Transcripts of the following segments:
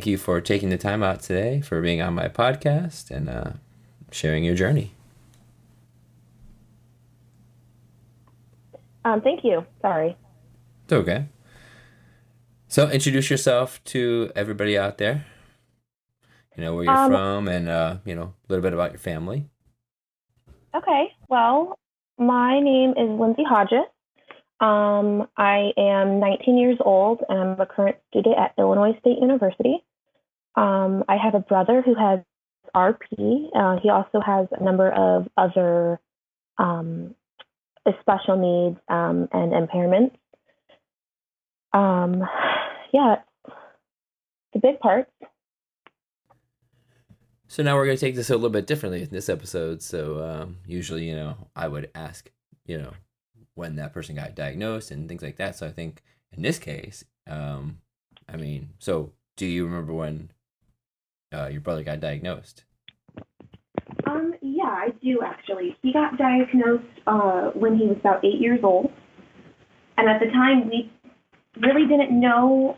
thank you for taking the time out today for being on my podcast and uh, sharing your journey. Um, thank you. Sorry. It's okay. So, introduce yourself to everybody out there. You know where you're Um, from, and uh, you know a little bit about your family. Okay. Well, my name is Lindsey Hodges. Um, I am 19 years old and I'm a current student at Illinois State University. Um, I have a brother who has RP. Uh, he also has a number of other um, special needs um, and impairments. Um, yeah, the big parts. So now we're going to take this a little bit differently in this episode. So um, usually, you know, I would ask, you know, when that person got diagnosed and things like that. So I think in this case, um, I mean, so do you remember when uh, your brother got diagnosed? Um, yeah, I do actually. He got diagnosed uh, when he was about eight years old. And at the time, we really didn't know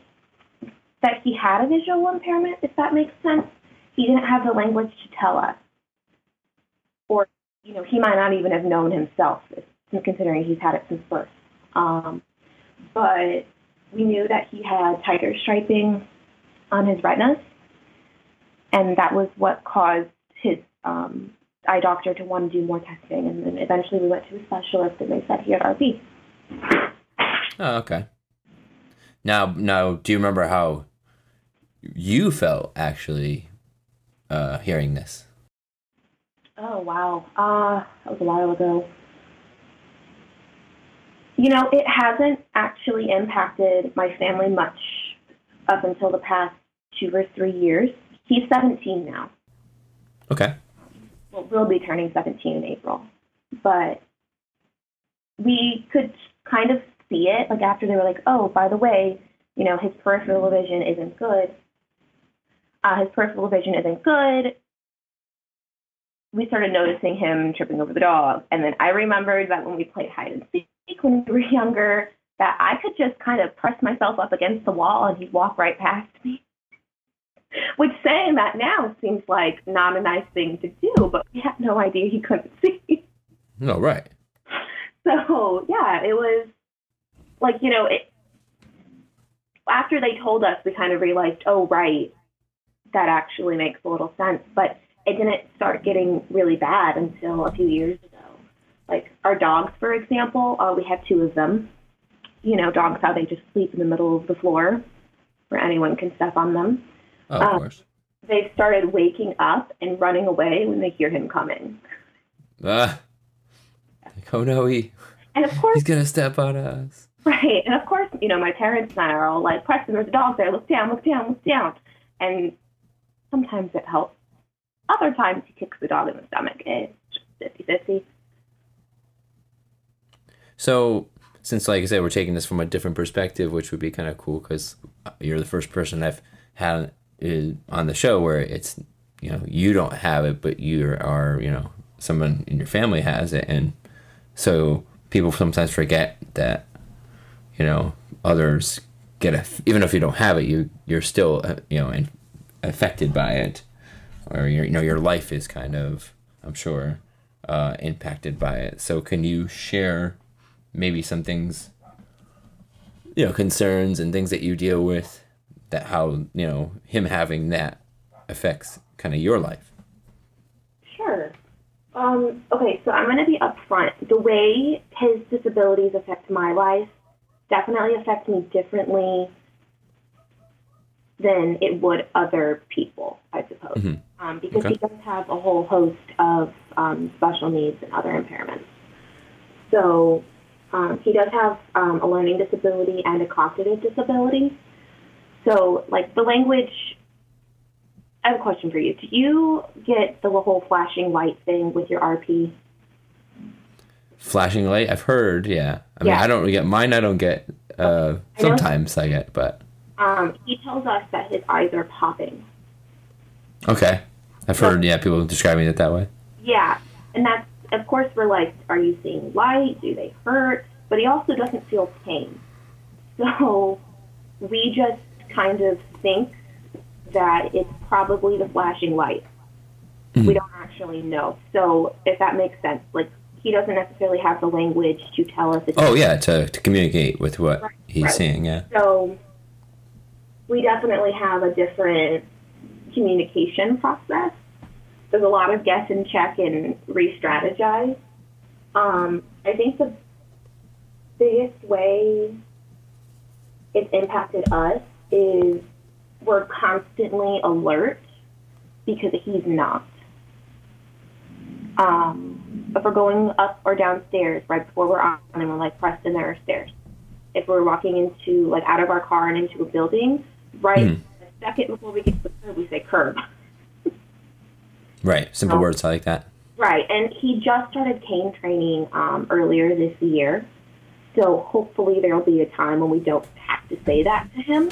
that he had a visual impairment, if that makes sense. He didn't have the language to tell us. Or, you know, he might not even have known himself, considering he's had it since birth. Um, but we knew that he had tiger striping on his retinas, and that was what caused his um, eye doctor to want to do more testing. And then eventually we went to a specialist, and they said he had RP. Oh, okay. Now, now, do you remember how you felt actually uh, hearing this? Oh wow, uh, that was a while ago. You know, it hasn't actually impacted my family much up until the past two or three years. He's 17 now. Okay. Well, we'll be turning 17 in April. But we could kind of see it, like after they were like, oh, by the way, you know, his peripheral vision isn't good. Uh, his peripheral vision isn't good. We started noticing him tripping over the dog. And then I remembered that when we played hide and seek when we were younger, that I could just kind of press myself up against the wall and he'd walk right past me. Which saying that now seems like not a nice thing to do, but we had no idea he couldn't see. No, right. So yeah, it was like you know it. After they told us, we kind of realized, oh right, that actually makes a little sense. But it didn't start getting really bad until a few years ago. Like our dogs, for example, uh, we have two of them. You know, dogs how they just sleep in the middle of the floor, where anyone can step on them. Oh, of Um, course. They've started waking up and running away when they hear him coming. Ah. Like, oh no, he And of course, he's gonna step on us. Right. And of course, you know, my parents and I are all like, Preston, there's a dog there. Look down, look down, look down. And sometimes it helps. Other times he kicks the dog in the stomach. It's just 50 50. So, since like I said, we're taking this from a different perspective, which would be kind of cool because you're the first person I've had uh, on the show where it's you know you don't have it, but you are you know someone in your family has it, and so people sometimes forget that you know others get a even if you don't have it, you you're still uh, you know in, affected by it, or you know your life is kind of I'm sure uh, impacted by it. So can you share? maybe some things you know concerns and things that you deal with that how you know him having that affects kind of your life Sure. Um, okay, so I'm going to be upfront. The way his disabilities affect my life definitely affect me differently than it would other people, I suppose. Mhm. Um, because Okay. he does have a whole host of um, special needs and other impairments. So um, he does have um, a learning disability and a cognitive disability. So, like the language I have a question for you. Do you get the whole flashing light thing with your RP? flashing light i've heard yeah i mean Yeah. i don't get mine i don't get uh I know- sometimes i get but Um, he tells us that his eyes are popping. okay i've heard yeah people describing it that way Yeah, and that's of course we're like, are you seeing light? Do they hurt? But he also doesn't feel pain. So we just kind of think that it's probably the flashing light. Mhm. We don't actually know. So if that makes sense, like he doesn't necessarily have the language to tell us. Oh yeah, to, to communicate with what he's Right. seeing. Yeah. So we definitely have a different communication process. There's a lot of guess and check and re-strategize. Um, I think the biggest way it's impacted us is we're constantly alert because he's not. Um, if we're going up or downstairs right before we're on, and we're like, Preston, there are stairs if we're walking into like out of our car and into a building, right Mhm. the second before we get to the curb, we say curb. Right. Simple Oh. words like that. Right, and he just started cane training um, earlier this year, so hopefully there will be a time when we don't have to say that to him.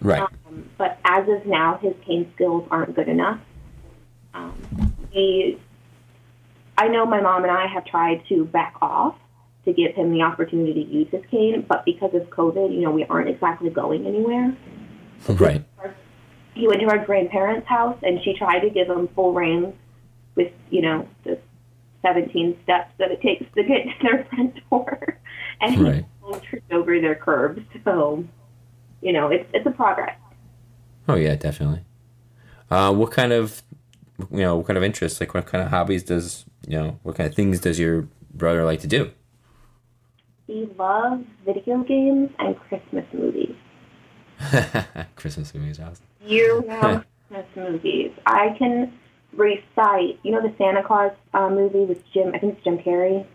Right. Um, but as of now, his cane skills aren't good enough. Um, we, I know my mom and I have tried to back off to give him the opportunity to use his cane, but because of COVID, you know, we aren't exactly going anywhere. Right. He went to our grandparents' house, and she tried to give him full reins with, you know, the 17 steps that it takes to get to their front door, and he Right. tripped over their curbs. So, you know, it's it's a progress. Oh yeah, definitely. Uh, what kind of, you know, what kind of interests, like what kind of hobbies does, you know, what kind of things does your brother like to do? He loves video games and Christmas movies. Christmas movies, awesome. Year-round Christmas movies. I can recite, you know, the Santa Claus uh, movie with Jim. I think it's Jim Carrey.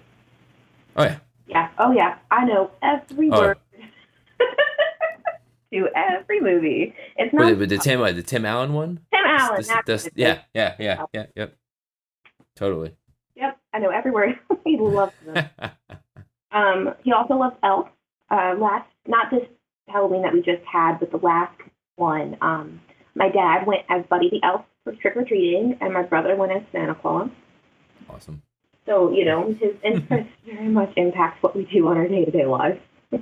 Oh yeah. Yeah. Oh yeah. I know every Oh. word to every movie. It's not Was it with the Tim, the Tim Allen one? Tim Allen. This- that's this- yeah, yeah, yeah, yeah, yep. Totally. Yep. I know every word. he loves them. Um, he also loves Elf. Uh, last, not this Halloween that we just had, but the last one. Um, my dad went as Buddy the Elf for trick or treating, and my brother went as Santa Claus. awesome. So you know, his interests very much impacts what we do on our day to day lives.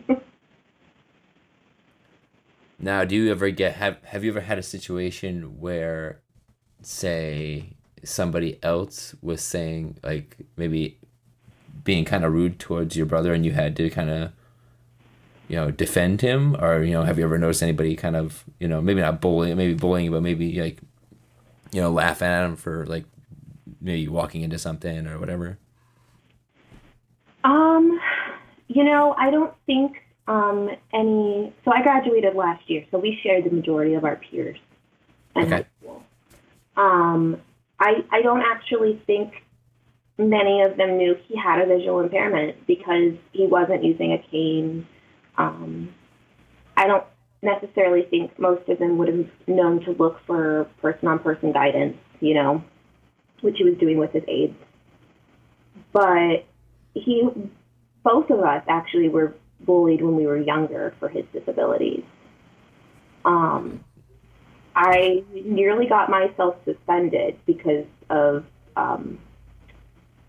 Now, do you ever get have have you ever had a situation where, say, somebody else was saying like maybe being kind of rude towards your brother, and you had to kind of, you know, defend him, or you know, have you ever noticed anybody kind of, you know, maybe not bullying, maybe bullying, but maybe like, you know, laughing at him for like maybe walking into something or whatever. Um, you know, I don't think um, any. So I graduated last year, so we shared the majority of our peers in Okay. high school. Um, I I don't actually think many of them knew he had a visual impairment because he wasn't using a cane. Um, I don't necessarily think most of them would have known to look for person-on-person guidance, you know, which he was doing with his aides. But he both of us actually were bullied when we were younger for his disabilities. Um, I nearly got myself suspended because of um,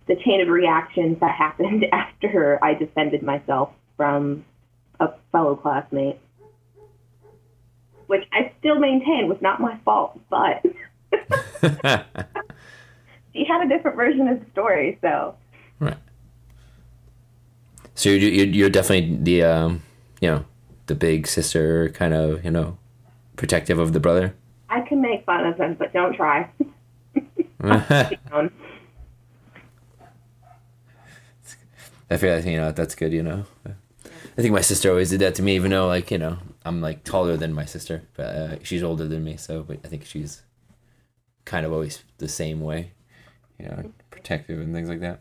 the chain of reactions that happened after I defended myself from a fellow classmate, which I still maintain was not my fault, but he had a different version of the story, so. Right. So you're you're, definitely the um you know the big sister kind of you know protective of the brother. I can make fun of him, but don't try. I feel like you know that's good. You know, I think my sister always did that to me, even though like you know I'm like taller than my sister, but uh, she's older than me, so but I think she's kind of always the same way, you know, protective and things like that.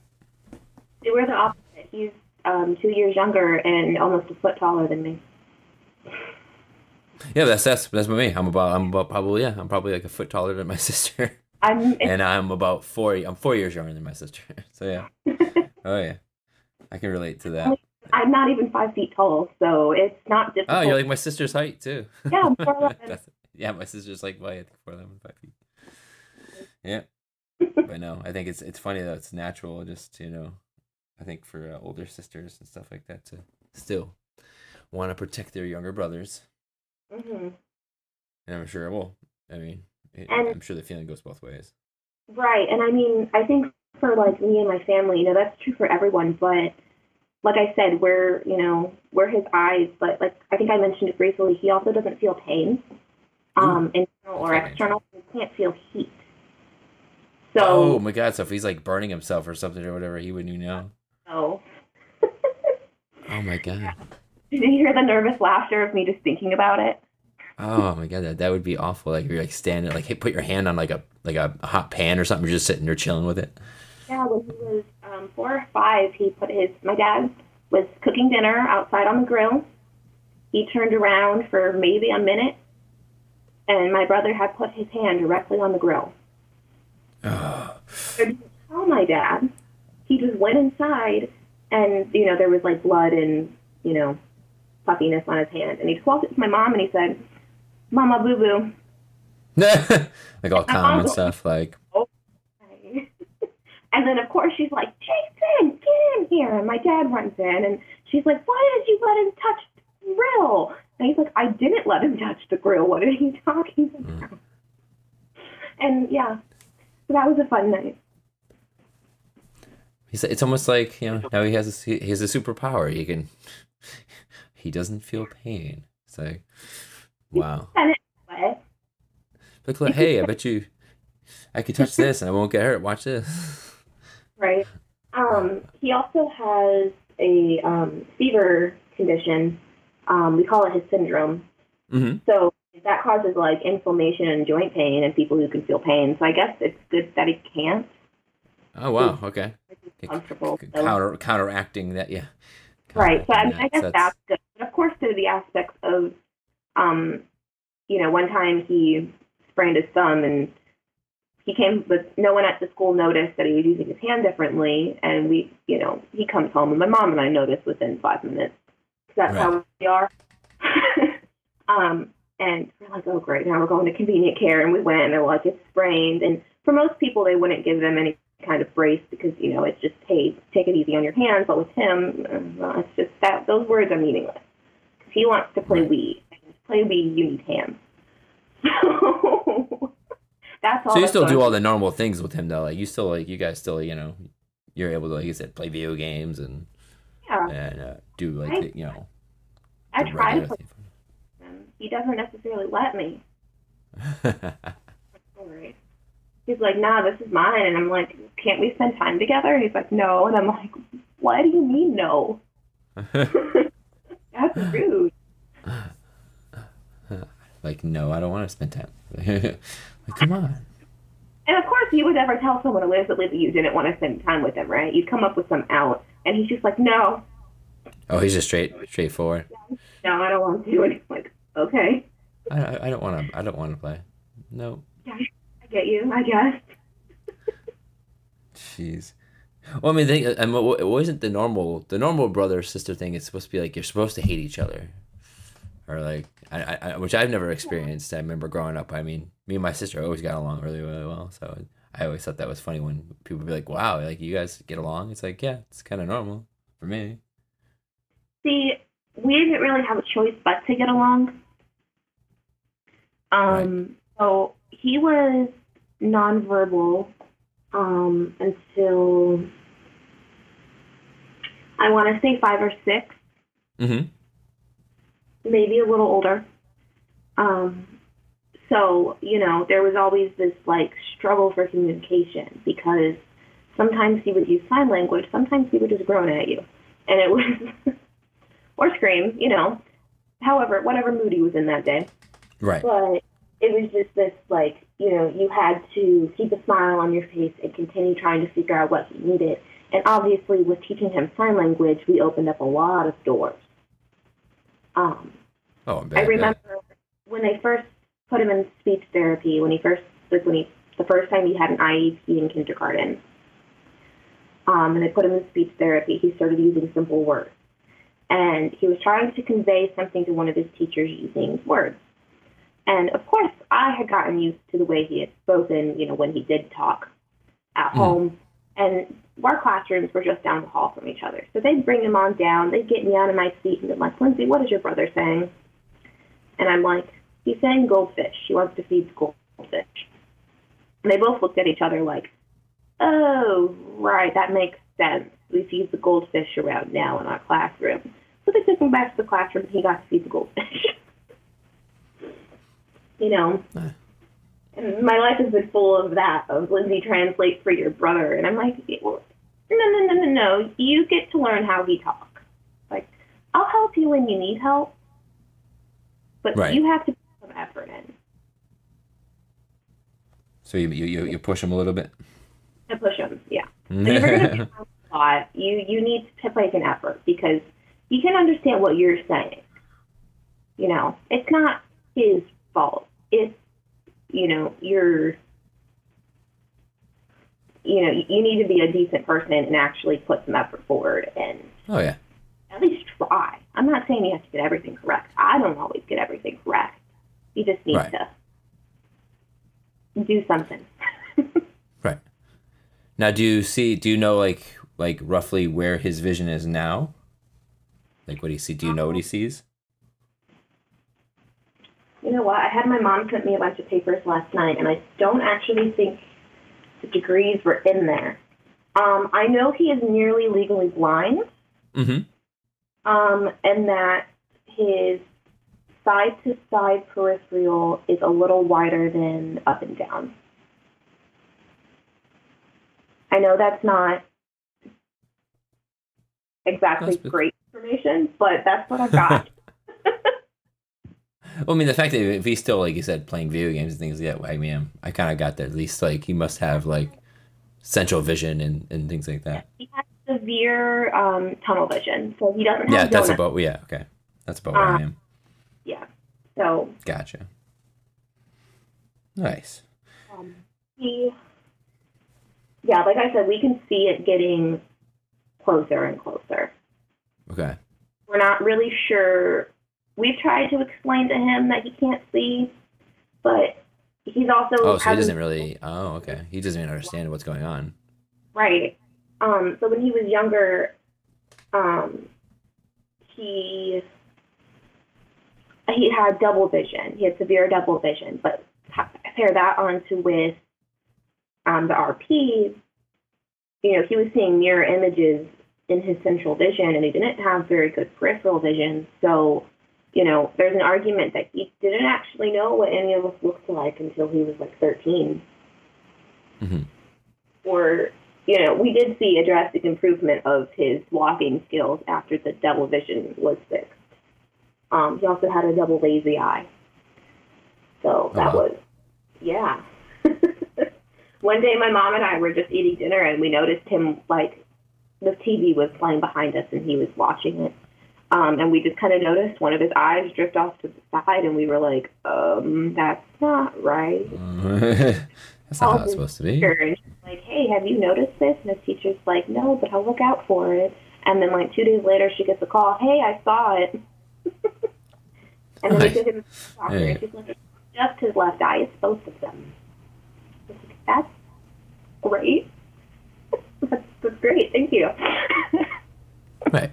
we're the opposite. He's um, two years younger and almost a foot taller than me. Yeah, that's that's that's what me. I'm about I'm about probably yeah I'm probably like a foot taller than my sister, I'm. and I'm about four I'm four years younger than my sister. So yeah, oh yeah, I can relate to that. I'm not even five feet tall, so it's not difficult. Oh, you're like my sister's height too. Yeah, I'm 4'11". Yeah, my sister's like my I think four eleven, five feet. Yeah, but no, I think it's it's funny though. It's natural, just you know, I think for uh, older sisters and stuff like that to still want to protect their younger brothers. hmm And I'm sure, well, I mean, it, And- I'm sure the feeling goes both ways. Right, and I mean, I think for like me and my family, you know, that's true for everyone. But like I said, we're you know we're his eyes, but like I think I mentioned it briefly, he also doesn't feel pain, um, internal or external. He can't feel heat. Oh my god! So if he's like burning himself or something or whatever, he wouldn't even know. so Oh my god! did you hear the nervous laughter of me just thinking about it? Oh my god! That, that would be awful. Like you're like standing, like hit, put your hand on like a like a hot pan or something. You're just sitting there chilling with it. Yeah, when he was um, four or five, he put his my dad was cooking dinner outside on the grill. He turned around for maybe a minute, and my brother had put his hand directly on the grill. Oh, I didn't tell my dad. He just went inside, and you know there was like blood and you know puffiness on his hand, and he just walked up to my mom and he said, "Mama, boo boo." like all calm and stuff. Like and then of course she's like, Jason, get in here. And my dad runs in and she's like, Why did you let him touch the grill? And he's like, I didn't let him touch the grill. What are you talking about? Hmm. And yeah, that was a fun night. he's, it's almost like you know now he has a, he has a superpower. He can he doesn't feel pain. It's like wow. Look, look, hey, I bet you I could touch this and I won't get hurt. Watch this. right. Um, he also has a um, fever condition. Um, we call it his syndrome. hmm So that causes like inflammation and joint pain and people who can feel pain. So I guess it's good that he can't. Oh wow. Okay. Comfortable. C- So- Counter counteracting that. Yeah. Right. So I, mean, I guess so that's good. But of course, there are the aspects of, um, you know, one time he sprained his thumb and he came, but no one at the school noticed that he was using his hand differently. And we, you know, he comes home and my mom and I noticed within five minutes. That's Right. how we are. um, and we're like, oh, great. Now we're going to convenient care. And we went and they're like, it's sprained. And for most people, they wouldn't give them any kind of brace because you know it's just hey take it easy on your hands but with him uh, well, it's just that those words are meaningless because he wants to play Wii and to play Wii you need hands so that's all So you still do all the normal things with him though. Like you still like you guys still you know you're able to like you said play video games and yeah and uh, do like I- the, you know. I try to play he doesn't necessarily let me thing. all right he's like nah this is mine and I'm like can't we spend time together and he's like no and I'm like what do you mean no that's rude like no, I don't want to spend time. like, come on. And of course, you would never tell someone you that you didn't want to spend time with them, right? You'd come up with some out, and he's just like, "No, Oh, he's just straight straightforward. no, I don't want to." And he's like, "Okay, I, I don't want to I don't want to play. No. Yeah, I get you, I guess." Jeez. Well, I mean, they, I mean, it wasn't the normal the normal brother sister thing. It's supposed to be like you're supposed to hate each other, or like I, I, which I've never experienced. I remember growing up. I mean, me and my sister always got along really really well. So I always thought that was funny when people would be like, "Wow, like you guys get along." It's like, yeah, it's kind of normal for me. See, we didn't really have a choice but to get along. Um, so he was nonverbal um, until I want to say five or six. Mm-hmm. maybe a little older. Um, so, you know, there was always this like struggle for communication because sometimes he would use sign language, sometimes he would just groan at you. And it was, or scream, you know, however, whatever mood he was in that day. Right. But it was just this like, you know, you had to keep a smile on your face and continue trying to figure out what he needed. And obviously, with teaching him sign language, we opened up a lot of doors. Um, Oh, I, I remember when they first put him in speech therapy, when he first, like when he, the first time he had an IEP in kindergarten, um, and they put him in speech therapy, he started using simple words. And he was trying to convey something to one of his teachers using words. And of course, I had gotten used to the way he had spoken, you know, when he did talk at Mhm. home. And our classrooms were just down the hall from each other. So they'd bring him on down, they'd get me out of my seat and be like, Lindsey, what is your brother saying? And I'm like, he's saying goldfish. He wants to feed goldfish. And they both looked at each other like, oh, right, that makes sense. We feed the goldfish around now in our classroom. So they took him back to the classroom and he got to feed the goldfish. you know, and my life has been full of that, of Lindsey translate for your brother. And I'm like, well, no, no, no, no, no. You get to learn how he talks. Like, I'll help you when you need help, but Right. you have to put some effort in. So you, you you push him a little bit. To push him, yeah. If you're going to a lot, you you need to make an effort because you can understand what you're saying. You know, it's not his fault. It's you know you're you know you need to be a decent person and actually put some effort forward and oh yeah. at least try. I'm not saying you have to get everything correct. I don't always get everything correct. You just need Right. to do something. Right. Now, do you see? Do you know like like roughly where his vision is now? Like what he see? Do you know what he um, sees? You know what? I had my mom sent me a bunch of papers last night, and I don't actually think the degrees were in there. Um, I know he is nearly legally blind, Mm-hmm. um, and that his side to side peripheral is a little wider than up and down. I know that's not exactly That's great information, but that's what I've got. Well, I mean, the fact that if he's still like you said playing video games and things like that, I mean, I kind of got that. At least like he must have like central vision and, and things like that. he has severe um, tunnel vision, so he doesn't have Yeah, that's about yeah. Okay, that's about where I am. yeah. So Gotcha. Nice. um, he, yeah, like I said, we can see it getting closer and closer. Okay. We're not really sure. We've tried to explain to him that he can't see, but he's also Oh, so he doesn't really. Oh, okay. He doesn't even understand what's going on. Right. Um, so when he was younger, um, he he had double vision. He had severe double vision, but pa- pair that onto with um, the RP, you know, he was seeing mirror images in his central vision, and he didn't have very good peripheral vision. So, you know, there's an argument that he didn't actually know what any of us looked like until he was like 13 Mhm. or you know, we did see a drastic improvement of his walking skills after the double vision was fixed. Um, he also had a double lazy eye. So that wow. was, yeah. One day my mom and I were just eating dinner and we noticed him, like, the TV was playing behind us and he was watching it. Um, and we just kind of noticed one of his eyes drift off to the side and we were like, um, that's not right. that's not how it's supposed to be. and she's like, "Hey, have you noticed this?" And the teacher's like, "No, but I'll look out for it." And then like two days later, she gets a call, "Hey, I saw it." and then Nice. they took him to the doctor, Yeah. and she's like, "Just his left eye. It's both of them." Like, That's great. that's, that's great. Thank you. Right.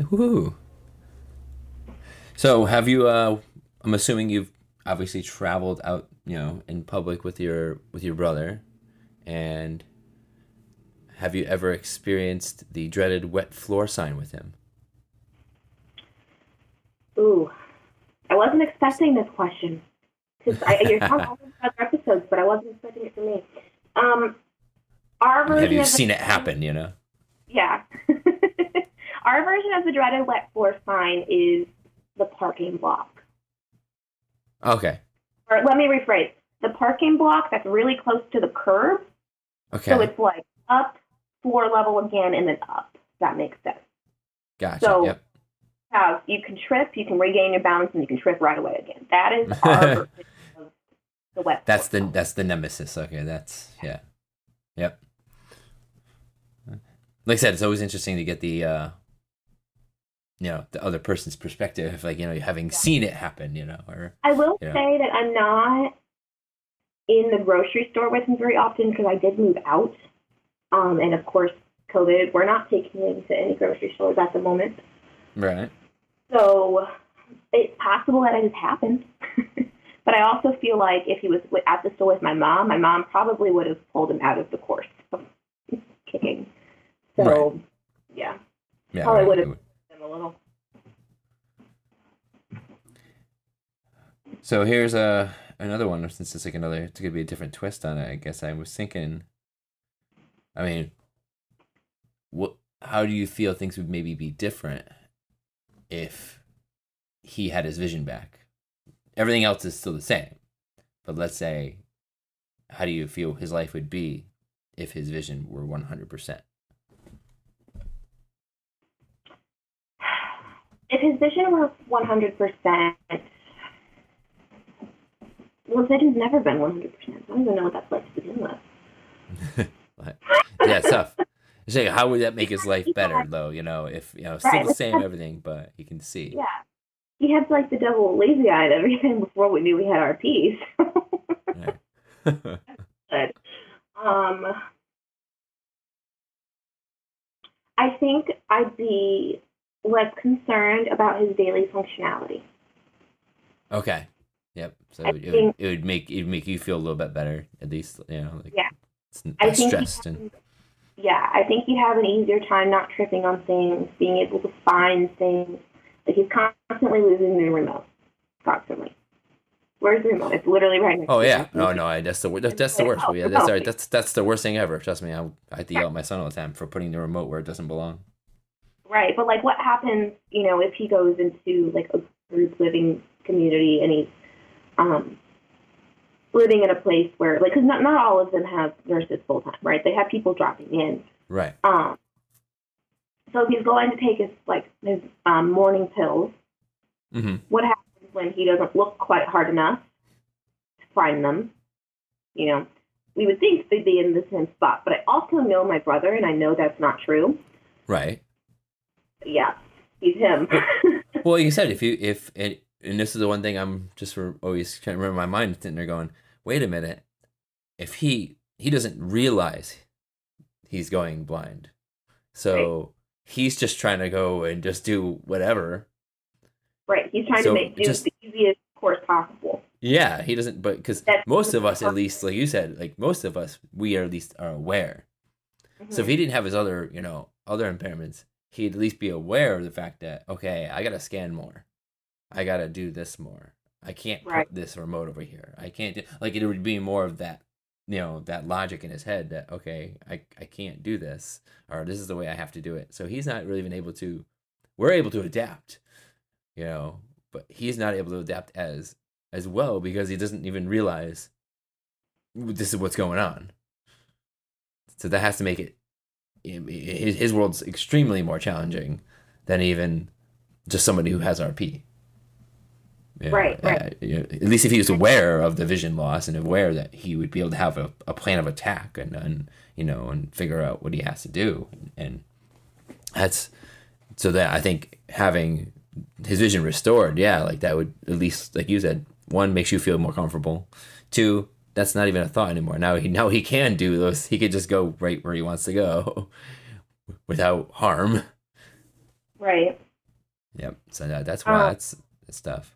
Woohoo. So have you uh I'm assuming you've obviously traveled out, you know, in public with your with your brother and have you ever experienced the dreaded wet floor sign with him? Ooh, I wasn't expecting this question because you're talking about other episodes, but I wasn't expecting it from me. Um, our version Have you of the- seen it happen, you know? Yeah. Our version of the dreaded wet floor sign is the parking block. Okay. Or let me rephrase the parking block that's really close to the curb. Okay. So it's like up, floor level again, and then up. That makes sense. gotcha. so- yep. Now, you can trip, you can regain your balance, and you can trip right away again. That is our of the wet That's the that's the nemesis. Okay, that's yeah. Yep. Like I said, it's always interesting to get the uh you know, the other person's perspective, like, you know, having seen it happen, you know, or I will Yeah. say that I'm not in the grocery store with him very often because I did move out. Um, and of course, COVID, we're not taking him to any grocery stores at the moment. Right. So it's possible that it has happened. but I also feel like if he was at the store with my mom, my mom probably would have pulled him out of the course of kicking. So, right. yeah. Yeah. Probably would have a little. So here's a another one. Since it's like another, it's gonna be a different twist on it. I guess I was thinking. I mean, what? How do you feel things would maybe be different if he had his vision back? Everything else is still the same, but let's say, how do you feel his life would be if his vision were one hundred percent? If his vision were one hundred percent, well, vision's never been one hundred percent. I don't even know what that's like to begin with. yeah, it's tough. It's like, how would that make his life better, though? You know, if you know, still right. the same everything, but he can see. Yeah, he had like the double lazy eye and everything before we knew we had RP. but, um, I think I'd be less concerned about his daily functionality. Okay. Yep. So it, think, would, it would make it would make you feel a little bit better, at least you know. Like yeah. It's I think stressed and. Yeah, I think he'd have an easier time not tripping on things, being able to find things. Like he's constantly losing the remote, constantly. Where's the remote? It's literally right next. Oh, to. Oh yeah, no, no, I, that's the that's, that's the worst. Oh, yeah, that's right. Oh. That's that's the worst thing ever. Trust me, I I have to yell at my son all the time for putting the remote where it doesn't belong. Right, but like, what happens? You know, if he goes into like a group living community and he's um living in a place where like because not not all of them have nurses full time, right? They have people dropping in. Right. Um. So if he's going to take his like his um, morning pills, mm-hmm. what happens when he doesn't look quite hard enough to find them? You know, we would think they'd be in the same spot, but I also know my brother, and I know that's not true. Right yeah, he's him. well, you said, if you if and, and this is the one thing I'm just always trying to remember my mind sitting there going, wait a minute, if he he doesn't realize he's going blind, so right. he's just trying to go and just do whatever. Right, he's trying so to make do just, the easiest course possible. Yeah, he doesn't, but because most of us, at least, like you said, like most of us, we are at least are aware. Mm-hmm. So if he didn't have his other, you know, other impairments, he'd at least be aware of the fact that okay, I gotta scan more, I gotta do this more. I can't right. put this remote over here. I can't do like it would be more of that, you know, that logic in his head that okay, I I can't do this or this is the way I have to do it. So he's not really even able to. We're able to adapt, you know, but he's not able to adapt as as well because he doesn't even realize this is what's going on. So that has to make it his, his world's extremely more challenging than even just somebody who has RP. Yeah, right, right. Uh, at least if he was aware of the vision loss and aware that he would be able to have a, a plan of attack and, and you know and figure out what he has to do and that's so that I think having his vision restored, yeah, like that would at least like you said, one makes you feel more comfortable. Two, that's not even a thought anymore. Now he now he can do those. He could just go right where he wants to go without harm. Right. Yep. So that, that's why um, that's that's tough.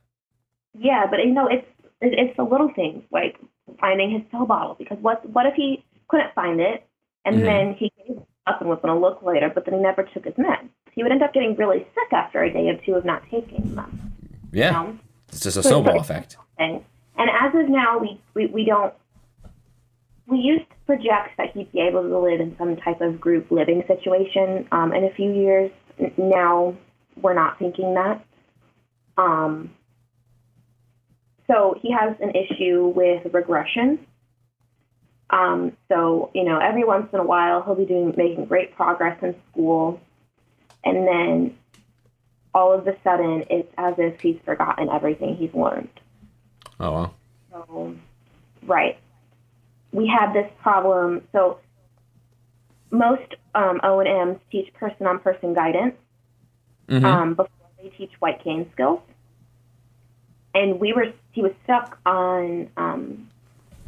Yeah, but you know it's it's the little things like finding his pill bottle because what what if he couldn't find it and mm-hmm. then he gave up and was going to look later, but then he never took his meds. He would end up getting really sick after a day or two of not taking them. Yeah. You know? It's just a so snowball effect. Thing. And as of now, we, we, we don't, we used to project that he'd be able to live in some type of group living situation um, in a few years. Now we're not thinking that. Um, so he has an issue with regression. Um, so you know, every once in a while he'll be doing making great progress in school, and then all of a sudden it's as if he's forgotten everything he's learned. Oh wow. So, right. We had this problem. So most um, O and M's teach person-on-person guidance mm-hmm. um, before they teach white cane skills, and we were he was stuck on um,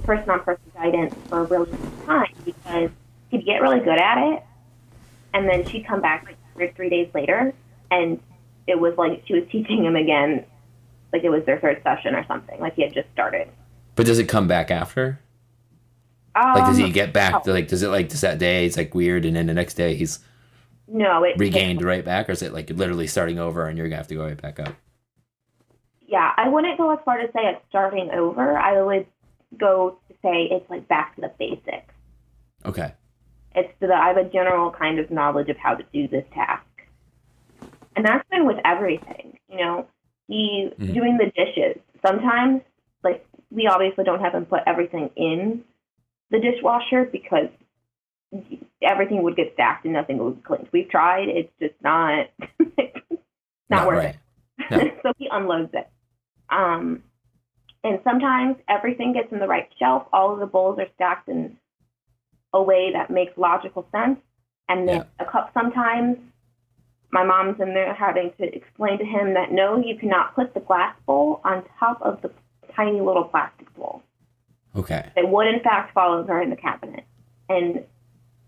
person-on-person guidance for a really long time because he'd get really good at it, and then she'd come back like three, three days later, and it was like she was teaching him again like it was their third session or something, like he had just started. But does it come back after? Um, Like, does he get back? To, like, does it like does that day it's like weird, and then the next day he's no, it regained right back, or is it like literally starting over and you're gonna have to go right back up? yeah, I wouldn't go as far to say it's starting over. I would go to say it's like back to the basics. Okay. It's the I have a general kind of knowledge of how to do this task, and that's been with everything. You know, he Mhm. doing the dishes. Sometimes, like we obviously don't have him put everything in the dishwasher because everything would get stacked and nothing would be cleaned. We've tried; it's just not not worth right. it. No. so he unloads it. Um, and sometimes everything gets in the right shelf. All of the bowls are stacked in a way that makes logical sense. And then a cup sometimes my mom's in there having to explain to him that no, you cannot put the glass bowl on top of the tiny little plastic bowl. Okay. It would in fact fall over in the cabinet. And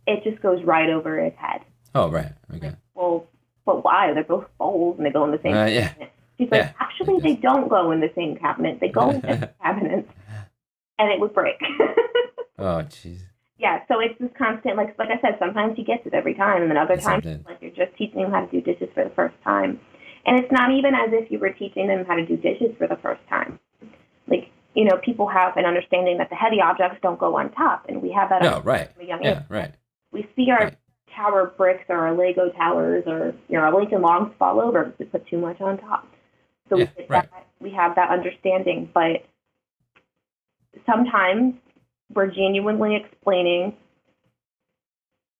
it just goes right over his head. Oh right. Okay. Well, but why? They're both bowls and they go in the same Uh, yeah. cabinet. She's like, Yeah, actually, they don't go in the same cabinet. They go in different cabinets, and it would break. Oh jeez. Yeah, so it's this constant, like like I said, sometimes he gets it every time, and then other times, like you're just teaching him how to do dishes for the first time. And it's not even as if you were teaching them how to do dishes for the first time. Like, you know, people have an understanding that the heavy objects don't go on top, and we have that No. Right. young age. Yeah. Right. We see our Right. tower bricks or our Lego towers or you know our Lincoln Logs fall over because we put too much on top. So Yeah, we get right. that we have that understanding, but sometimes we're genuinely explaining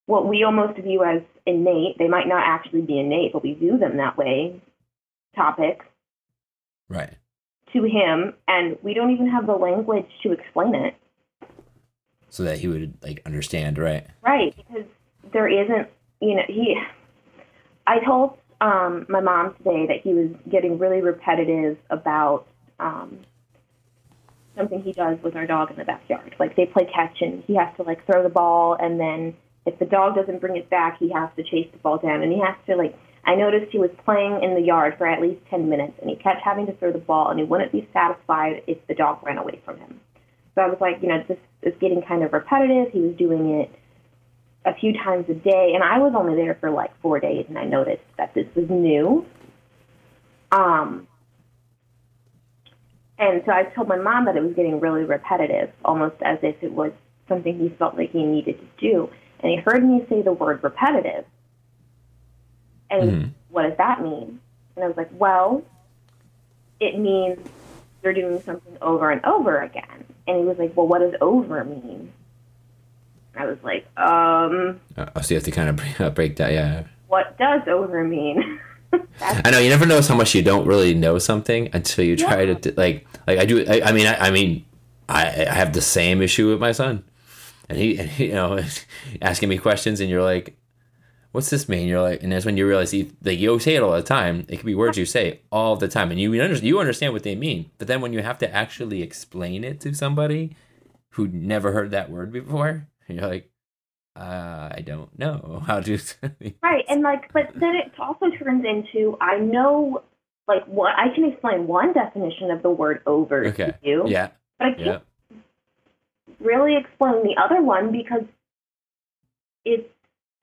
what we almost view as innate. They might not actually be innate, but we view them that way. Topics Right. to him, and we don't even have the language to explain it. So that he would like understand. Right. Right, because there isn't, you know, he. I told um, my mom today that he was getting really repetitive about um, something he does with our dog in the backyard. Like they play catch, and he has to like throw the ball, and then if the dog doesn't bring it back, he has to chase the ball down, and he has to like. I noticed he was playing in the yard for at least ten minutes, and he kept having to throw the ball, and he wouldn't be satisfied if the dog ran away from him. So I was like, you know, this is getting kind of repetitive. He was doing it a few times a day, and I was only there for like four days, and I noticed that this was new. Um, and so I told my mom that it was getting really repetitive, almost as if it was something he felt like he needed to do. And he heard me say the word repetitive. And Mhm. what does that mean? And I was like, well, it means you're doing something over and over again. And he was like, well, what does over mean? I was like, um, Uh, so you have to kind of break that. Yeah. what does over mean? I know you never notice how much you don't really know something until you try Yeah. to like like I do. I, I mean, I, I mean, I, I have the same issue with my son, and he, and he, you know, asking me questions, and you're like, "What's this mean?" You're like, and that's when you realize he, like you say it all the time. It could be words you say all the time, and you you understand what they mean. But then when you have to actually explain it to somebody who never heard that word before, you're like, uh, "I don't know how to." right. And like, but then it also turns into, I know, like, what I can explain one definition of the word over Okay. to you, yeah. but I can't Yeah. really explain the other one because it's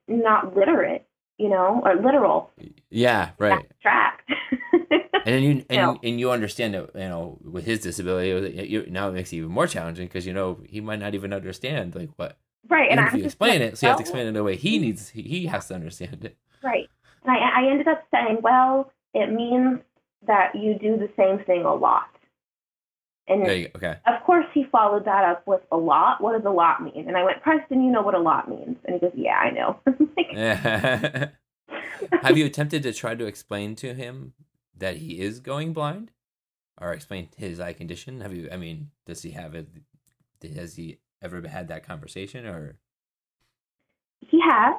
not literate, you know, or literal, Yeah. Right. abstract. and then you and, No. and you understand that you know with his disability it- you, now it makes it even more challenging because you know he might not even understand like what right. And even I if you just explain like, it so you have to explain it the way he oh. needs he, he has to understand it Right. And I, I ended up saying, well, it means that you do the same thing a lot. And there you go okay of course, he followed that up with a lot. What does a lot mean? And I went, Preston, you know what a lot means. And he goes, Yeah, I know. like, have you attempted to try to explain to him that he is going blind or explain his eye condition have you i mean does he have it has he ever had that conversation or he has.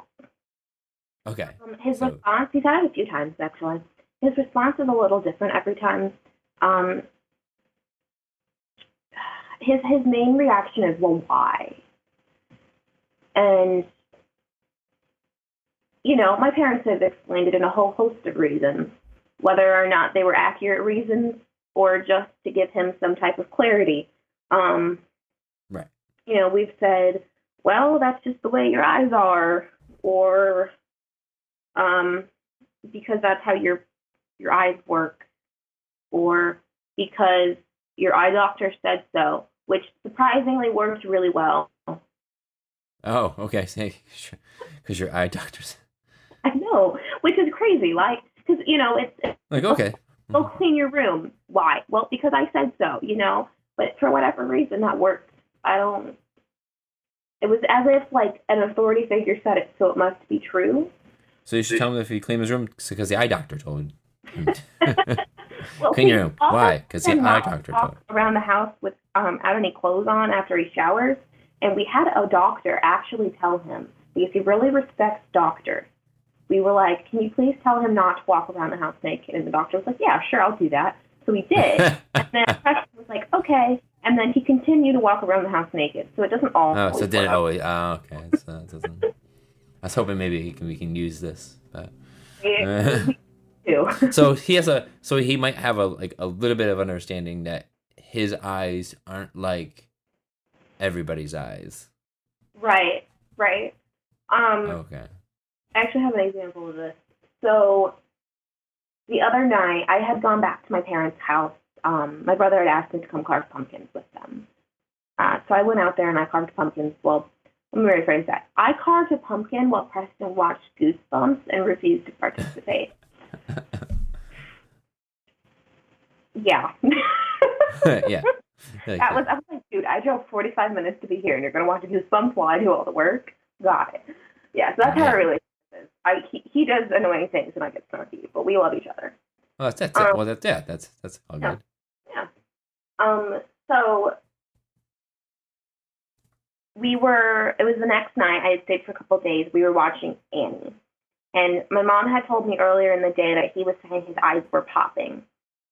okay Um, his So- response, he's had it a few times actually. His response is a little different every time. Um, his his main reaction is, "Well, why?" And you know, my parents have explained it in a whole host of reasons. Whether or not they were accurate reasons, or just to give him some type of clarity. Um. You know, we've said, well, that's just the way your eyes are, or um, because that's how your your eyes work, or because your eye doctor said so, which surprisingly worked really well. Oh, okay. Because your eye doctors. I know, which is crazy. Like, because you know, it's, it's Like, okay. go clean your room. Why? Well, because I said so. You know, but for whatever reason, that worked. I don't. It was as if like an authority figure said it, so it must be true. So you should tell him if he clean his room because the eye doctor told him. Well, Clean your room. also Why? 'Cause the eye doctor walk told around the house with um out any clothes on after he showers, and we had a doctor actually tell him because he really respects doctors. We were like, "Can you please tell him not to walk around the house naked?" And the doctor was like, "Yeah, sure, I'll do that." So he did. and then Preston was like, "Okay," and then he continued to walk around the house naked. So it doesn't all. Oh, so it didn't always. Oh, okay. So it doesn't. I was hoping maybe he can, we can use this, but. So he has a so he might have a like a little bit of understanding that his eyes aren't like everybody's eyes. right, right. Um. Okay. I actually have an example of this. So the other night, I had gone back to my parents' house. Um, my brother had asked me to come carve pumpkins with them. Uh, so I went out there and I carved pumpkins. Well, let me rephrase that. I carved a pumpkin while Preston watched Goosebumps and refused to participate. yeah. yeah. That was I was like, dude, I drove 45 minutes to be here, and you're gonna watch Goosebumps while I do all the work. Got it. Yeah, so that's how Yeah. our relationship is. I he, he does annoying things, and I get snarky, but we love each other. Well, that's, that's it. Um, Well, that's yeah. That's that's all yeah. good. Yeah. Um, so we were. It was the next night. I had stayed for a couple of days. We were watching Annie, and my mom had told me earlier in the day that he was saying his eyes were popping.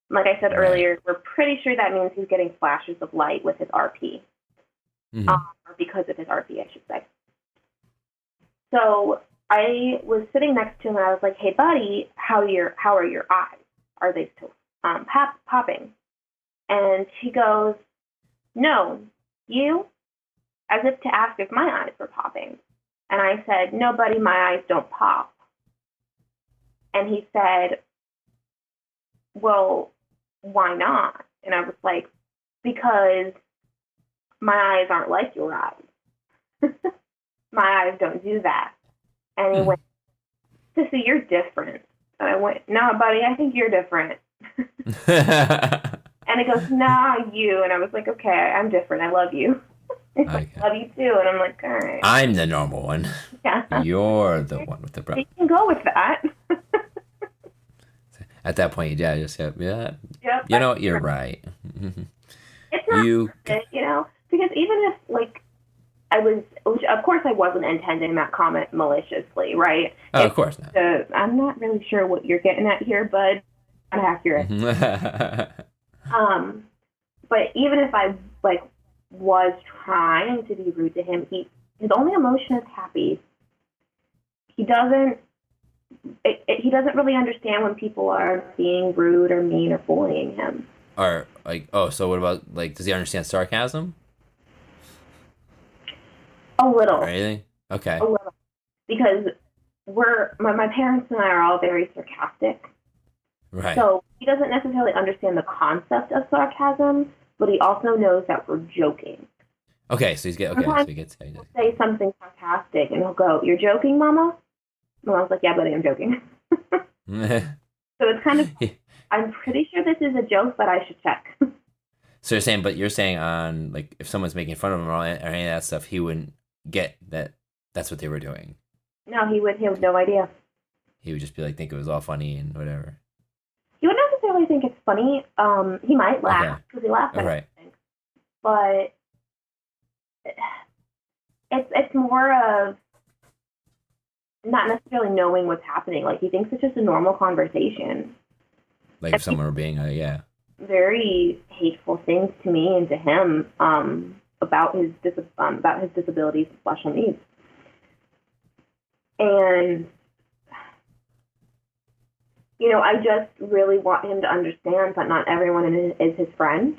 Like I said Right. earlier, we're pretty sure that means he's getting flashes of light with his RP. Mhm. um, or because of his RP, I should say. So I was sitting next to him and I was like, "Hey, buddy, how your how are your eyes? Are they still um, pop, popping?" And he goes, "No, you," as if to ask if my eyes were popping. And I said, "No, buddy, my eyes don't pop." And he said, "Well, why not?" And I was like, "Because." my eyes aren't like your eyes. my eyes don't do that. And he Hmm. went, Sissy, you're different. And I went, No, buddy, I think you're different. And he goes, Nah, you. And I was like, Okay, I'm different. I love you. He's like, love you too. And I'm like, All right. I'm the normal one. yeah. You're the one with the bro. You can go with that. At that point, yeah, just yeah, yeah. yep. You know, you're right. It's not you it, you know, because even if like I was, which of course I wasn't intending that comment maliciously, right? Oh, of course not. I'm not really sure what you're getting at here, bud. Not accurate. Um, but even if I like was trying to be rude to him, he his only emotion is happy. He doesn't. It, it, he doesn't really understand when people are being rude or mean or bullying him. or like, oh, so what about like? Does he understand sarcasm A little. anything? Okay. a little because we're my, my parents and I are all very sarcastic. Right. So he doesn't necessarily understand the concept of sarcasm, but he also knows that we're joking. Okay, so he's get okay. So he gets. he Say something sarcastic and he'll go, "You're joking, Mama." And I was like, "Yeah, buddy, I'm joking." So it's kind of I'm pretty sure this is a joke, but I should check. so you're saying, but you're saying on like if someone's making fun of him or any of that stuff, he wouldn't get that. That's what they were doing. no, he would he have no idea. He would just be like, think it was all funny and whatever. He wouldn't necessarily think it's funny. Um, he might laugh Okay. because he laughs at right. everything. But it's it's more of not necessarily knowing what's happening. Like he thinks it's just a normal conversation. Like if someone were being, a yeah. Very hateful things to me and to him um, about his dis- um, about his disabilities and special needs. And you know, I just really want him to understand that not everyone is, is his friend.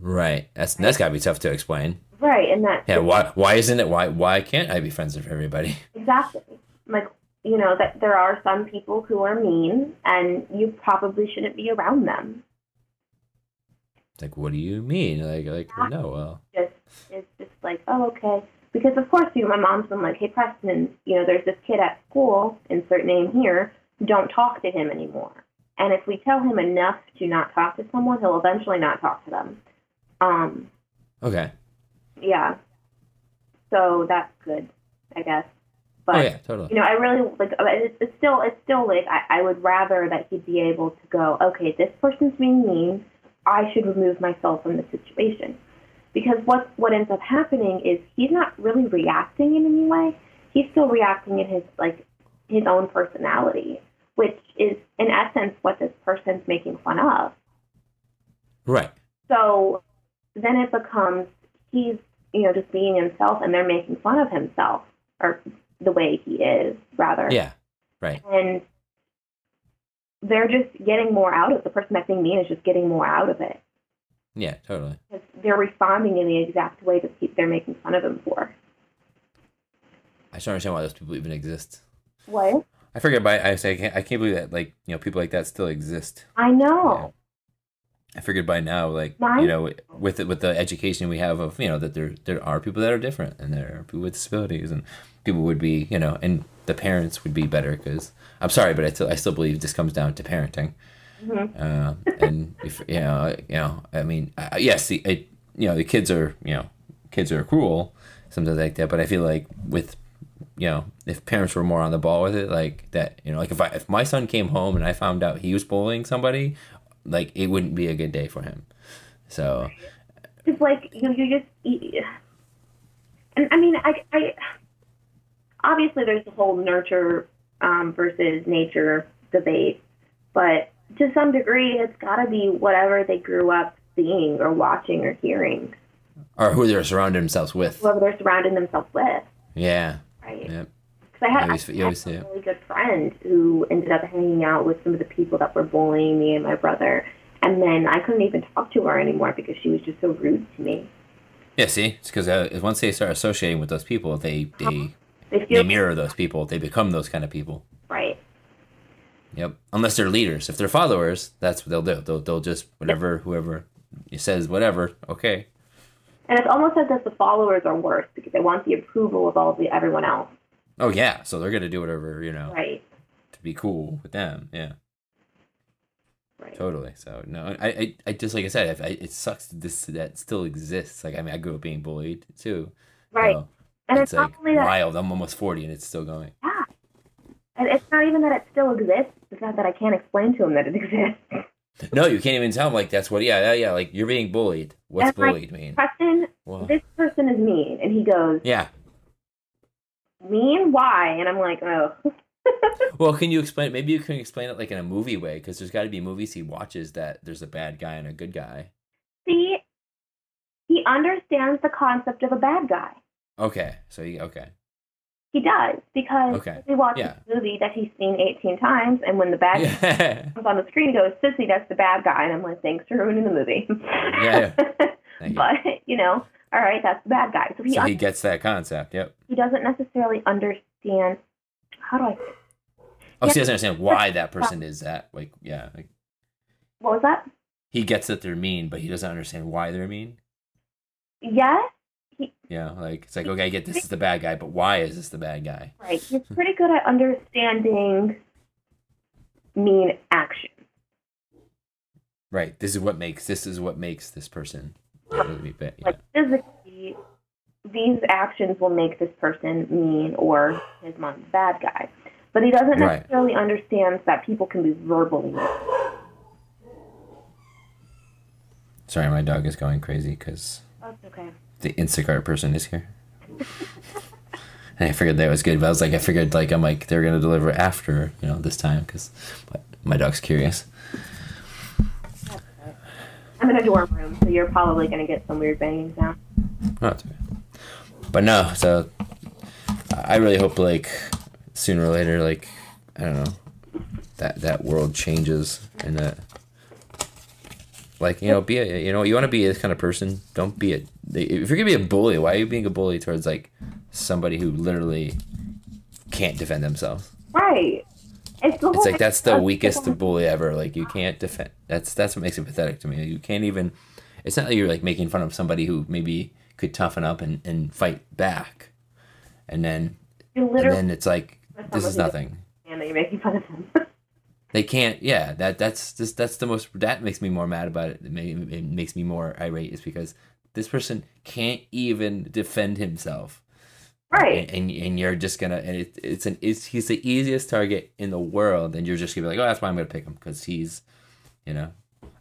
Right. That's that's gotta be tough to explain. Right, and that Yeah. Why why isn't it? Why why can't I be friends with everybody? exactly like you know that there are some people who are mean, and you probably shouldn't be around them. Like, what do you mean? Like like no. Well. Just it's just like oh okay, because of course you know, my mom's been like hey Preston, you know there's this kid at school, insert name here, don't talk to him anymore. And if we tell him enough to not talk to someone, he'll eventually not talk to them. Um, Okay. yeah. So that's good, I guess. But oh yeah. Totally. you know, I really like. It's, it's still, it's still like I, I would rather that he'd be able to go, okay, this person's being mean. I should remove myself from the situation, because what what ends up happening is he's not really reacting in any way. He's still reacting in his like his own personality, which is in essence what this person's making fun of. Right. So then it becomes he's you know just being himself, and they're making fun of himself or the way he is rather. Yeah. Right. And they're just getting more out of it. the person that's being mean is just getting more out of it Yeah. Totally. because they're responding in the exact way that they're making fun of them for. I just don't understand why those people even exist. What? I forget. By I say I can't, I can't believe that like you know people like that still exist. I know. I figured by now, like you know, with the, with the education we have of you know that there there are people that are different and there are people with disabilities and people would be you know and the parents would be better because I'm sorry, but I still I still believe this comes down to parenting. Mhm. Uh, and if you know you know I mean yes the it, you know the kids are you know kids are cruel sometimes like that, but I feel like with you know if parents were more on the ball with it like that you know like if I if my son came home and I found out he was bullying somebody like it wouldn't be a good day for him. So It's like you you just you- and I mean I I obviously there's the whole nurture um, versus nature debate, but to some degree it's got to be whatever they grew up seeing or watching or hearing, or who they're surrounding themselves with. whoever they're surrounding themselves with, Yeah. right? Yep. I had, always- I had a really good friend who ended up hanging out with some of the people that were bullying me and my brother. And then I couldn't even talk to her anymore because she was just so rude to me. Yeah. See, it's because uh, once they start associating with those people, they they They they mirror those people. They become those kind of people. right. Yep. Unless they're leaders. If they're followers, that's what they'll do. They'll they'll just whatever whoever says whatever. Okay. And it's almost as if the followers are worse because they want the approval of all the everyone else. Oh yeah. So they're gonna do whatever you know Right. to be cool with them. Yeah. Right. Totally. So no, I, I, I just like I said, I, I, it sucks that this that still exists. Like I mean, I grew up being bullied too. Right. So and it's it's, not like only that wild. I'm almost forty and it's still going. yeah. And it's not even that it still exists, it's not that I can't explain to him that it exists. No, you can't even tell him Like that's what. Yeah, yeah, yeah. Like you're being bullied. What's like- bullied mean? Preston, Well, this person is mean and he goes, yeah. Mean? Why? And I'm like, oh Well, can you explain? Maybe you can explain it like in a movie way, because there's got to be movies he watches that there's a bad guy and a good guy. See, he understands the concept of a bad guy. Okay, so he okay. He does because Okay, he watches yeah. a movie that he's seen 18 times, and when the bad guy comes on the screen, he goes, "Sissy, that's the bad guy," and I'm like, "Thanks for ruining the movie." Yeah, Thank you. but you know, all right, that's the bad guy. So he So he gets that concept. Yep. he doesn't necessarily understand. How do I? Oh, so he doesn't understand why that person is that. Like, yeah, like What was that? he gets that they're mean, but he doesn't understand why they're mean. Yes, Yeah, like it's like okay, I get this is the bad guy, but why is this the bad guy? right. He's pretty good at understanding mean action. Right. This is what makes this is what makes this person bad. Yeah. like physically these actions will make this person mean or his mom's bad guy but he doesn't Right. necessarily understand that people can be verbally. Sorry, my dog is going crazy because okay the Instacart person is here. and I figured that was good, but I was like, I figured like I'm like they're gonna deliver after you know this time because my dog's curious. I'm in a dorm room so you're probably going to get some weird banging sound okay. But no, so I really hope like sooner or later, like I don't know, that that world changes and that like you know be a you know you want to be this kind of person don't be a if you're gonna be a bully why are you being a bully towards like somebody who literally can't defend themselves Right. It's, it's like that's the weakest bully ever like you can't defend that's that's what makes it pathetic to me you can't even it's not like you're like making fun of somebody who maybe could toughen up and, and fight back and then and then it's like this is nothing and you're making fun of him. They can't. Yeah, that that's just that's the most. That makes me more mad about it. It, ma- it makes me more irate. Is because this person can't even defend himself, right. and and, and you're just gonna. And it, it's an. It's he's the easiest target in the world, and you're just gonna be like, oh, that's why I'm gonna pick him because he's, you know,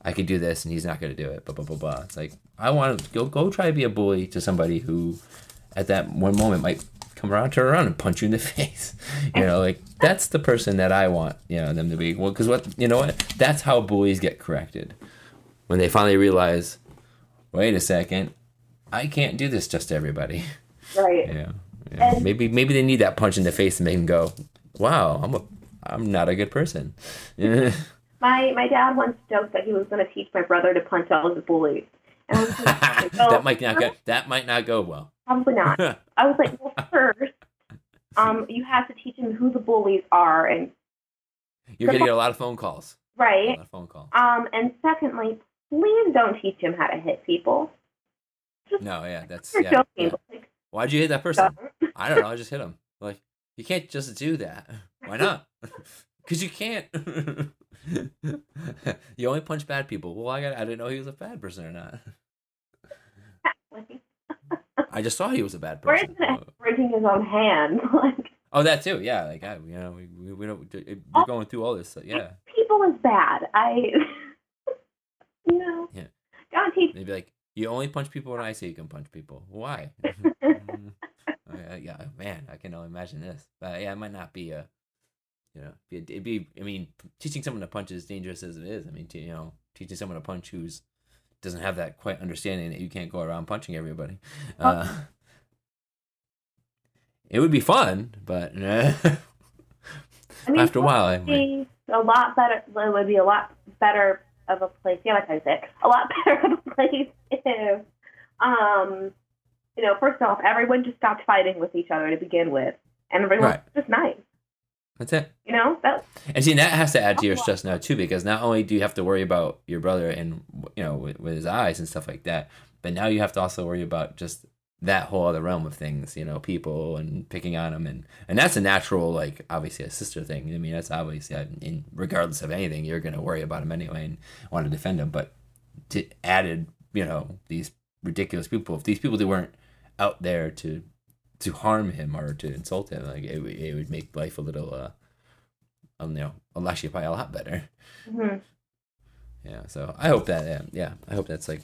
I could do this, and he's not gonna do it. Blah blah blah blah. It's like I want to go go try to be a bully to somebody who, at that one moment might come around, turn around, and punch you in the face. You know, like that's the person that I want. You know, them to be. Well, because what you know what? That's how bullies get corrected. When they finally realize, wait a second, I can't do this just to everybody. Right. Yeah. Yeah. And- maybe maybe they need that punch in the face to make them go, wow, I'm a I'm not a good person. My my dad once joked that he was going to teach my brother to punch all the bullies. And I was like, well, that might not go. That might not go well. Probably not. I was like, well, first, um, you have to teach him who the bullies are, and You're gonna get a lot of phone calls. A right. lot of phone calls. Um, and secondly, please don't teach him how to hit people. No, yeah, that's yeah. joking. yeah. Like, Why'd you hit that person? I don't know. I just hit him. Like you can't just do that. Why not? Because you can't. you only punch bad people. Well, I got. I didn't know he was a bad person or not. I just saw he was a bad person. isn't oh. breaking his own hand? Like, Oh, that too. Yeah, like I, you know, we we, we don't. We're going through all this. So, yeah, people is bad. I, you know, Yeah. don't teach. they'd be like, you only punch people when I say you can punch people. Why? Uh, yeah, man, I can only imagine this. But yeah, it might not be a, you know, be it'd be. I mean, teaching someone to punch is dangerous as it is. I mean, to, you know, teaching someone to punch who's doesn't have that quite understanding that you can't go around punching everybody. Uh, it would be fun, but I mean, after a while, I be a lot better. It would be a lot better of a place. Yeah, like I said, a lot better of a place if, um, you know, first off, everyone just stopped fighting with each other to begin with, and everyone Right. was just nice. that's it. You know, that And see, that has to add to your stress now too, because not only do you have to worry about your brother and you know with, with his eyes and stuff like that, but now you have to also worry about just that whole other realm of things, you know, people and picking on them, and and that's a natural, like obviously a sister thing. I mean, that's obviously, in regardless of anything, you're gonna worry about him anyway and want to defend him. But to added, you know, these ridiculous people, if these people that weren't out there to to harm him or to insult him, like it, would- it would make life a little. uh um, you know, actually probably a lot better. mhm. Yeah. So I hope that, yeah, yeah, I hope that's like,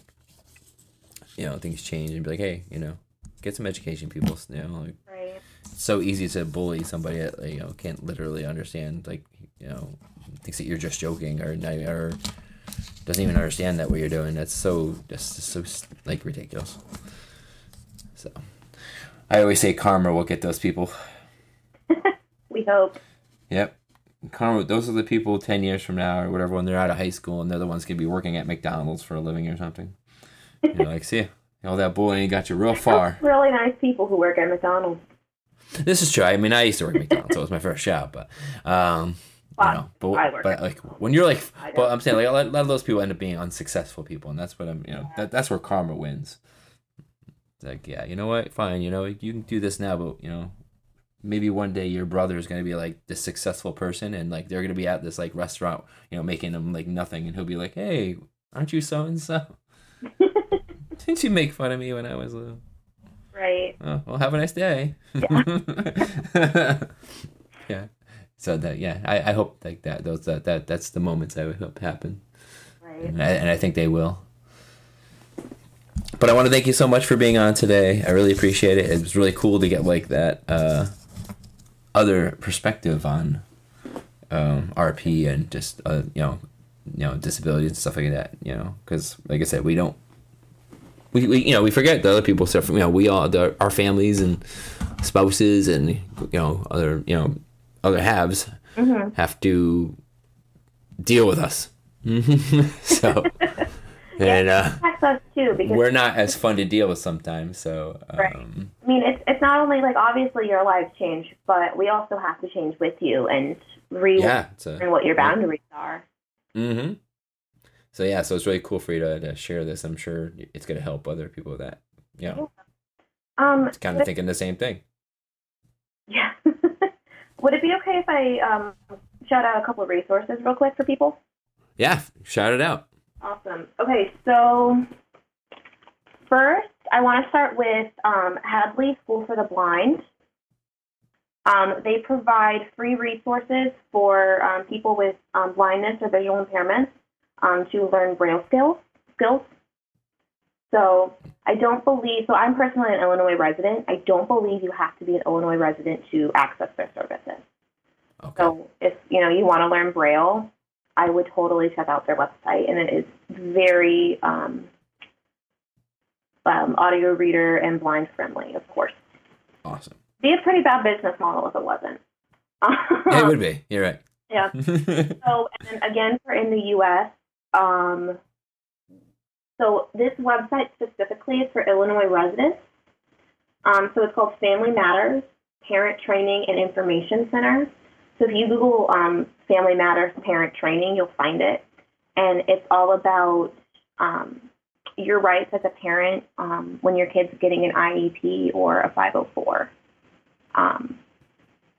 you know, things change and be like, hey, you know, get some education, people. You know, like right. it's so easy to bully somebody that you know can't literally understand, like you know, thinks that you're just joking or not, or doesn't even understand that what you're doing. That's so just so like ridiculous. So I always say karma will get those people. We hope. Yep. Karma, those are the people 10 years from now or whatever when they're out of high school and they're the ones going to be working at McDonald's for a living or something. You're like, see, all that bullying got you real far. Really nice people who work at McDonald's. This is true. I mean, I used to work at McDonald's, so it was my first job, but, um, you know, but, I work but like when you're like, but. I'm saying like a lot, a lot of those people end up being unsuccessful people, and that's what I'm, you know, that, that's where karma wins. It's like, yeah, you know what? Fine, you know, you can do this now, but you know, maybe one day your brother is going to be like this successful person and like they're going to be at this like restaurant you know making him like nothing and he'll be like hey aren't you so and so didn't you make fun of me when i was little Right. oh well have a nice day yeah, yeah. so that yeah I, I hope like that those that, that that's the moments i would hope happen Right. and I, and I think they will. But I want to thank you so much for being on today. I really appreciate it. It was really cool to get like that uh, other perspective on um, RP and just uh, you know you know disability and stuff like that. You know, because like I said, we don't we, we you know we forget the other people stuff. You know, we all the, our families and spouses and you know other you know other halves Mm-hmm. have to deal with us. so, and uh, us too because we're not as fun to deal with sometimes. So, Right. um, I mean, it's it's not only like obviously your lives change, but we also have to change with you and relearn yeah, a, what your boundaries are. Mm-hmm. So yeah, so it's really cool for you to, to share this. I'm sure it's going to help other people with that you know Um, it's kind of thinking the same thing. yeah. Would it be okay if I um shout out a couple of resources real quick for people? Yeah, shout it out. Awesome. Okay, so first, I want to start with um, Hadley School for the Blind. Um, they provide free resources for um, people with um, blindness or visual impairments um, to learn Braille skills. Skills. So I don't believe. So I'm personally an Illinois resident. I don't believe you have to be an Illinois resident to access their services. Okay. So if you know you want to learn Braille, I would totally check out their website, and it is very um, um, audio reader and blind friendly, of course. Awesome. Be a pretty bad business model if it wasn't. Yeah, it would be. You're right. yeah. So, and then again, for in the U.S., um, so this website specifically is for Illinois residents. Um, so it's called Family Matters Parent Training and Information Center. So if you Google um, Family Matters Parent Training, you'll find it, and it's all about um, your rights as a parent um, when your kid's getting an IEP or a 504. Um,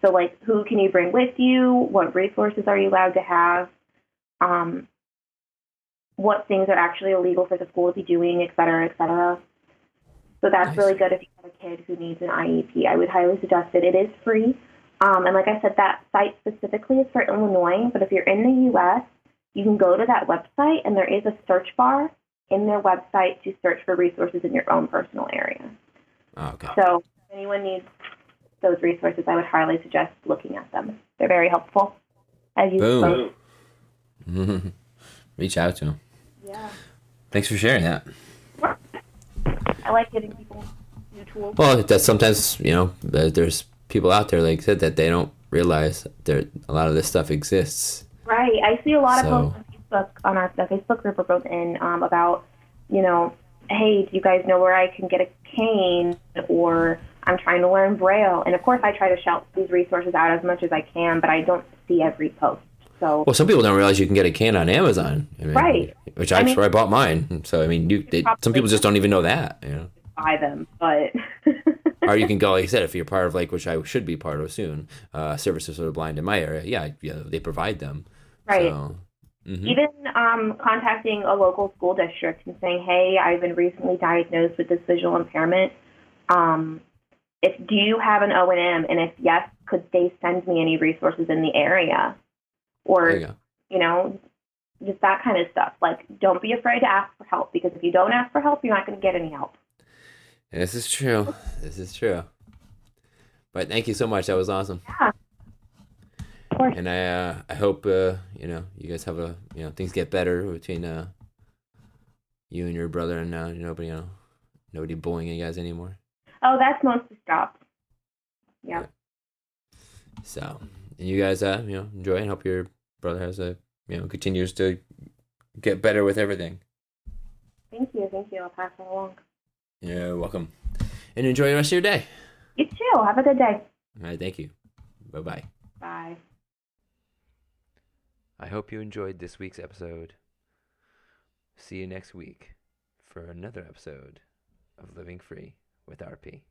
so, like, who can you bring with you? What resources are you allowed to have? What things are actually illegal for the school to be doing, et cetera, et cetera. So that's Nice. really good if you have a kid who needs an IEP. I would highly suggest it. It is free. Um, and like I said, that site specifically is for Illinois, but if you're in the U.S., you can go to that website and there is a search bar in their website to search for resources in your own personal area. Oh, okay. So if anyone needs those resources, I would highly suggest looking at them. They're very helpful. As you Boom. Reach out to him. Yeah. Thanks for sharing that. I like giving people new tools. Well, that's sometimes you know there's people out there like I said that they don't realize there a lot of this stuff exists. Right. I see a lot So- of posts on Facebook on our the Facebook group we're both in um, about, you know, hey, do you guys know where I can get a cane or I'm trying to learn Braille. And of course I try to shout these resources out as much as I can, but I don't see every post. So Well, some people don't realize you can get a can on Amazon. I mean, Right. Which I, I mean- I bought mine. So I mean, you they, some people just don't even know that. You know. buy them. But or you can go, like I said, if you're part of like, which I should be part of soon, uh, services for the blind in my area. Yeah, yeah, they provide them. right. So, mhm. Even um, contacting a local school district and saying, "Hey, I've been recently diagnosed with this visual impairment. Um, if do you have an O and M, and if yes, could they send me any resources in the area, or you you know, just that kind of stuff. Like, don't be afraid to ask for help because if you don't ask for help, you're not going to get any help. This is true. This is true. But thank you so much. That was awesome. Yeah. Of course. And I, uh, I hope uh, you know you guys have a you know things get better between uh, you and your brother, and uh, nobody you know nobody bullying you guys anymore. Oh, that's mostly stopped. Yeah. So, and you guys, uh, you know, enjoy and hope your brother has a, you know, continues to get better with everything. Thank you. Thank you. I'll pass it along. You're welcome. And enjoy the rest of your day. You too. Have a good day. All right, thank you. Bye bye. Bye. I hope you enjoyed this week's episode. See you next week for another episode of Living Free with RP.